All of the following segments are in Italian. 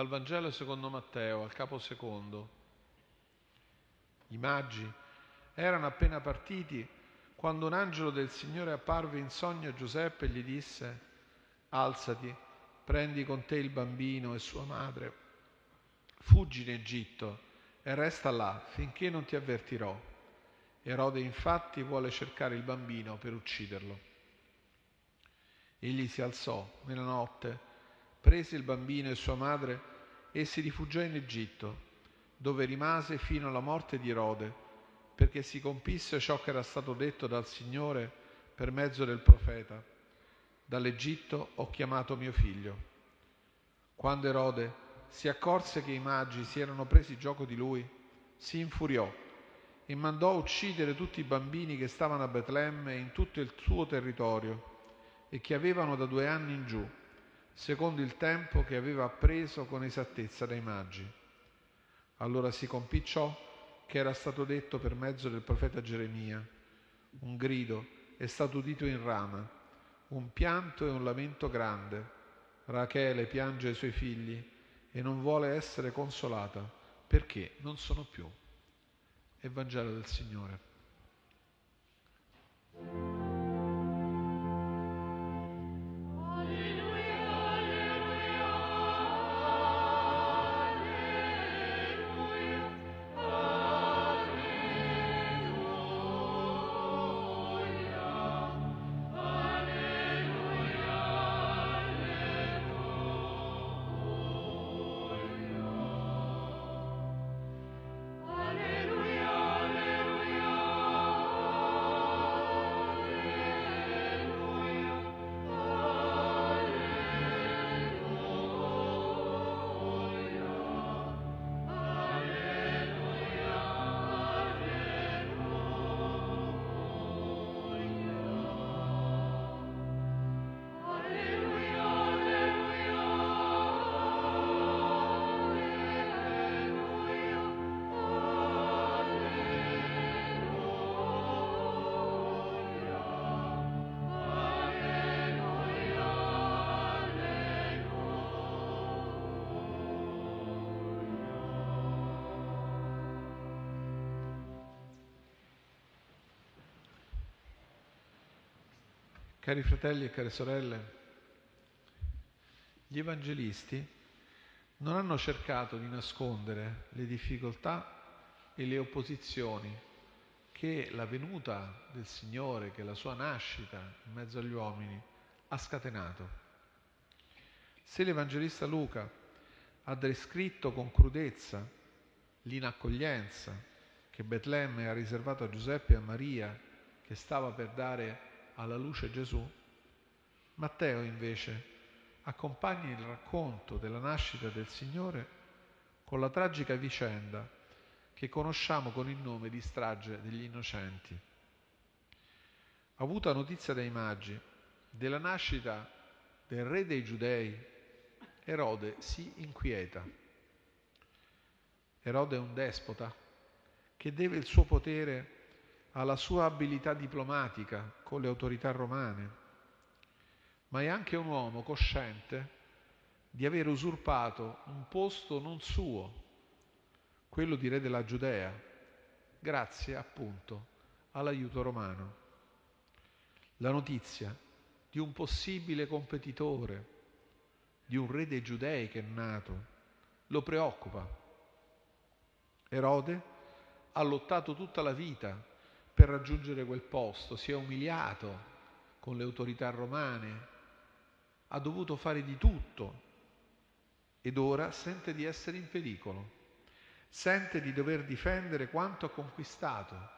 Dal Vangelo secondo Matteo, al capo secondo. I magi erano appena partiti quando un angelo del Signore apparve in sogno a Giuseppe e gli disse, alzati, prendi con te il bambino e sua madre, fuggi in Egitto e resta là finché non ti avvertirò. Erode infatti vuole cercare il bambino per ucciderlo. Egli si alzò nella notte prese il bambino e sua madre e si rifugiò in Egitto, dove rimase fino alla morte di Erode, perché si compisse ciò che era stato detto dal Signore per mezzo del profeta. Dall'Egitto ho chiamato mio figlio. Quando Erode si accorse che i magi si erano presi gioco di lui, si infuriò e mandò a uccidere tutti i bambini che stavano a Betlemme e in tutto il suo territorio e che avevano da due anni in giù secondo il tempo che aveva appreso con esattezza dai magi. Allora si compì ciò che era stato detto per mezzo del profeta Geremia. Un grido è stato udito in Rama, un pianto e un lamento grande. Rachele piange i suoi figli e non vuole essere consolata perché non sono più. Evangelo del Signore. Cari fratelli e care sorelle, gli evangelisti non hanno cercato di nascondere le difficoltà e le opposizioni che la venuta del Signore, che la sua nascita in mezzo agli uomini ha scatenato. Se l'Evangelista Luca ha descritto con crudezza l'inaccoglienza che Betlemme ha riservato a Giuseppe e a Maria, che stava per dare alla luce Gesù, Matteo invece accompagna il racconto della nascita del Signore con la tragica vicenda che conosciamo con il nome di strage degli innocenti. Avuta notizia dai magi della nascita del re dei giudei, Erode si inquieta. Erode è un despota che deve il suo potere alla sua abilità diplomatica con le autorità romane, ma è anche un uomo cosciente di aver usurpato un posto non suo, quello di re della Giudea, grazie appunto all'aiuto romano. La notizia di un possibile competitore, di un re dei giudei che è nato, lo preoccupa. Erode ha lottato tutta la vita per raggiungere quel posto, si è umiliato con le autorità romane, ha dovuto fare di tutto ed ora sente di essere in pericolo, sente di dover difendere quanto ha conquistato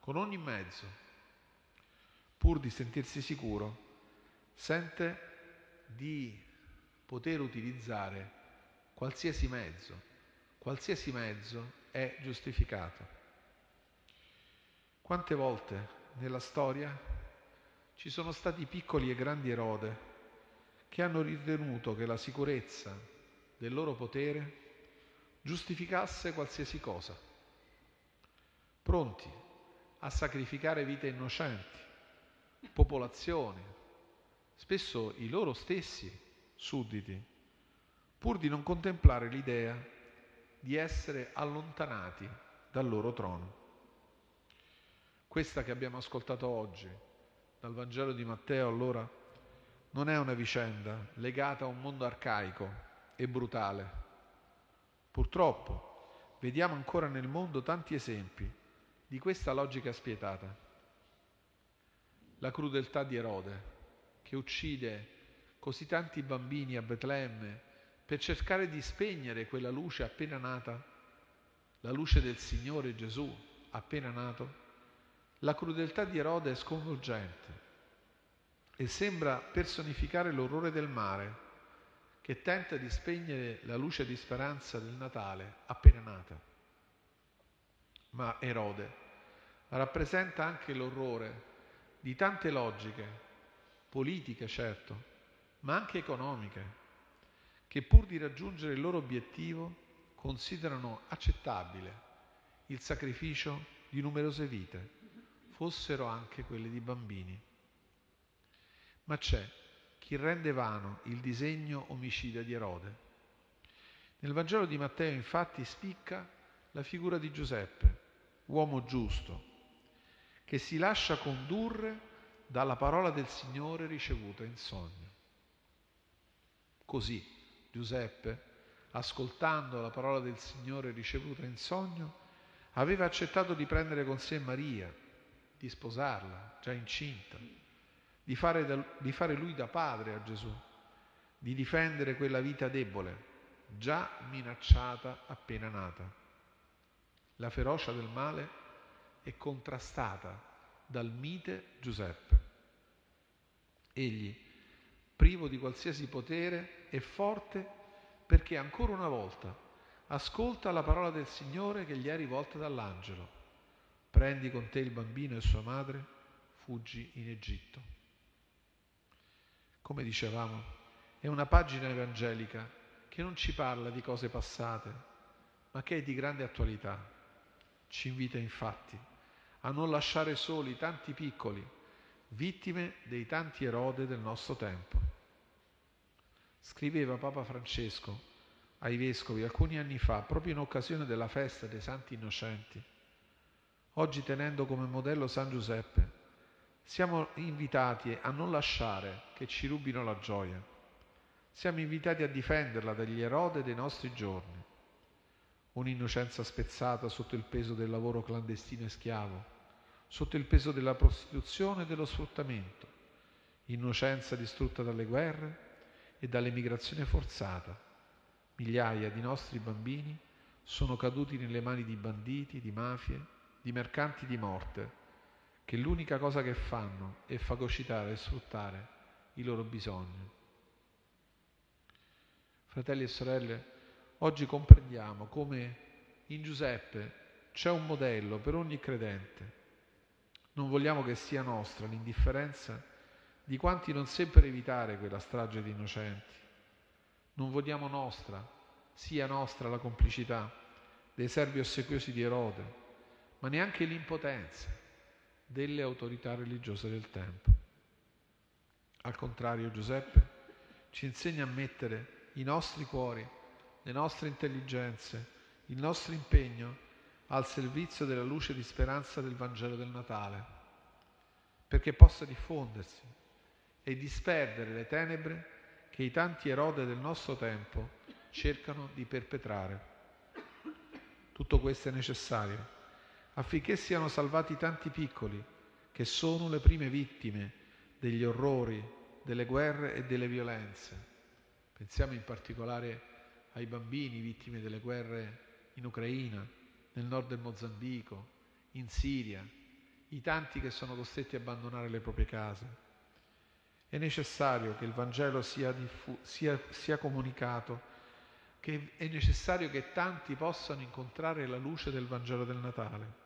con ogni mezzo, pur di sentirsi sicuro, sente di poter utilizzare qualsiasi mezzo, qualsiasi mezzo è giustificato. Quante volte nella storia ci sono stati piccoli e grandi erode che hanno ritenuto che la sicurezza del loro potere giustificasse qualsiasi cosa, pronti a sacrificare vite innocenti, popolazioni, spesso i loro stessi sudditi, pur di non contemplare l'idea di essere allontanati dal loro trono. Questa che abbiamo ascoltato oggi dal Vangelo di Matteo allora non è una vicenda legata a un mondo arcaico e brutale. Purtroppo vediamo ancora nel mondo tanti esempi di questa logica spietata. La crudeltà di Erode, che uccide così tanti bambini a Betlemme per cercare di spegnere quella luce appena nata, la luce del Signore Gesù appena nato. La crudeltà di Erode è sconvolgente e sembra personificare l'orrore del mare che tenta di spegnere la luce di speranza del Natale appena nata. Ma Erode rappresenta anche l'orrore di tante logiche, politiche certo, ma anche economiche, che pur di raggiungere il loro obiettivo considerano accettabile il sacrificio di numerose vite, fossero anche quelle di bambini. Ma c'è chi rende vano il disegno omicida di Erode. Nel Vangelo di Matteo infatti spicca la figura di Giuseppe, uomo giusto, che si lascia condurre dalla parola del Signore ricevuta in sogno. Così Giuseppe, ascoltando la parola del Signore ricevuta in sogno, aveva accettato di prendere con sé Maria, di sposarla, già incinta, di fare, da, di fare lui da padre a Gesù, di difendere quella vita debole, già minacciata appena nata. La ferocia del male è contrastata dal mite Giuseppe. Egli, privo di qualsiasi potere, è forte perché ancora una volta ascolta la parola del Signore che gli è rivolta dall'angelo. Prendi con te il bambino e sua madre, fuggi in Egitto. Come dicevamo, è una pagina evangelica che non ci parla di cose passate, ma che è di grande attualità. Ci invita infatti a non lasciare soli tanti piccoli, vittime dei tanti erode del nostro tempo. Scriveva Papa Francesco ai vescovi alcuni anni fa, proprio in occasione della festa dei Santi Innocenti. Oggi, tenendo come modello San Giuseppe, siamo invitati a non lasciare che ci rubino la gioia. Siamo invitati a difenderla dagli erode dei nostri giorni. Un'innocenza spezzata sotto il peso del lavoro clandestino e schiavo, sotto il peso della prostituzione e dello sfruttamento. Innocenza distrutta dalle guerre e dall'emigrazione forzata Migliaia di nostri bambini sono caduti nelle mani di banditi, di mafie, di mercanti di morte, che l'unica cosa che fanno è fagocitare e sfruttare i loro bisogni. Fratelli e sorelle, oggi comprendiamo come in Giuseppe c'è un modello per ogni credente. Non vogliamo che sia nostra l'indifferenza di quanti non seppero evitare quella strage di innocenti non vogliamo nostra, sia nostra la complicità dei servi ossequiosi di Erode, ma neanche l'impotenza delle autorità religiose del tempo. Al contrario, Giuseppe ci insegna a mettere i nostri cuori, le nostre intelligenze, il nostro impegno al servizio della luce di speranza del Vangelo del Natale, perché possa diffondersi e disperdere le tenebre che i tanti erode del nostro tempo cercano di perpetrare. Tutto questo è necessario affinché siano salvati tanti piccoli che sono le prime vittime degli orrori, delle guerre e delle violenze. Pensiamo in particolare ai bambini vittime delle guerre in Ucraina, nel nord del Mozambico, in Siria, i tanti che sono costretti a abbandonare le proprie case. È necessario che il Vangelo sia, diffu- sia, sia comunicato, che è necessario che tanti possano incontrare la luce del Vangelo del Natale,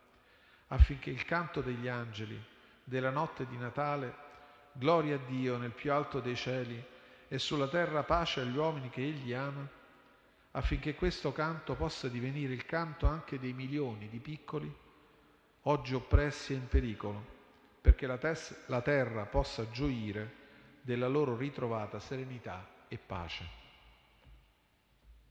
affinché il canto degli angeli della notte di Natale, gloria a Dio nel più alto dei cieli e sulla terra pace agli uomini che Egli ama, affinché questo canto possa divenire il canto anche dei milioni di piccoli, oggi oppressi e in pericolo, perché la, tes- la terra possa gioire della loro ritrovata serenità e pace.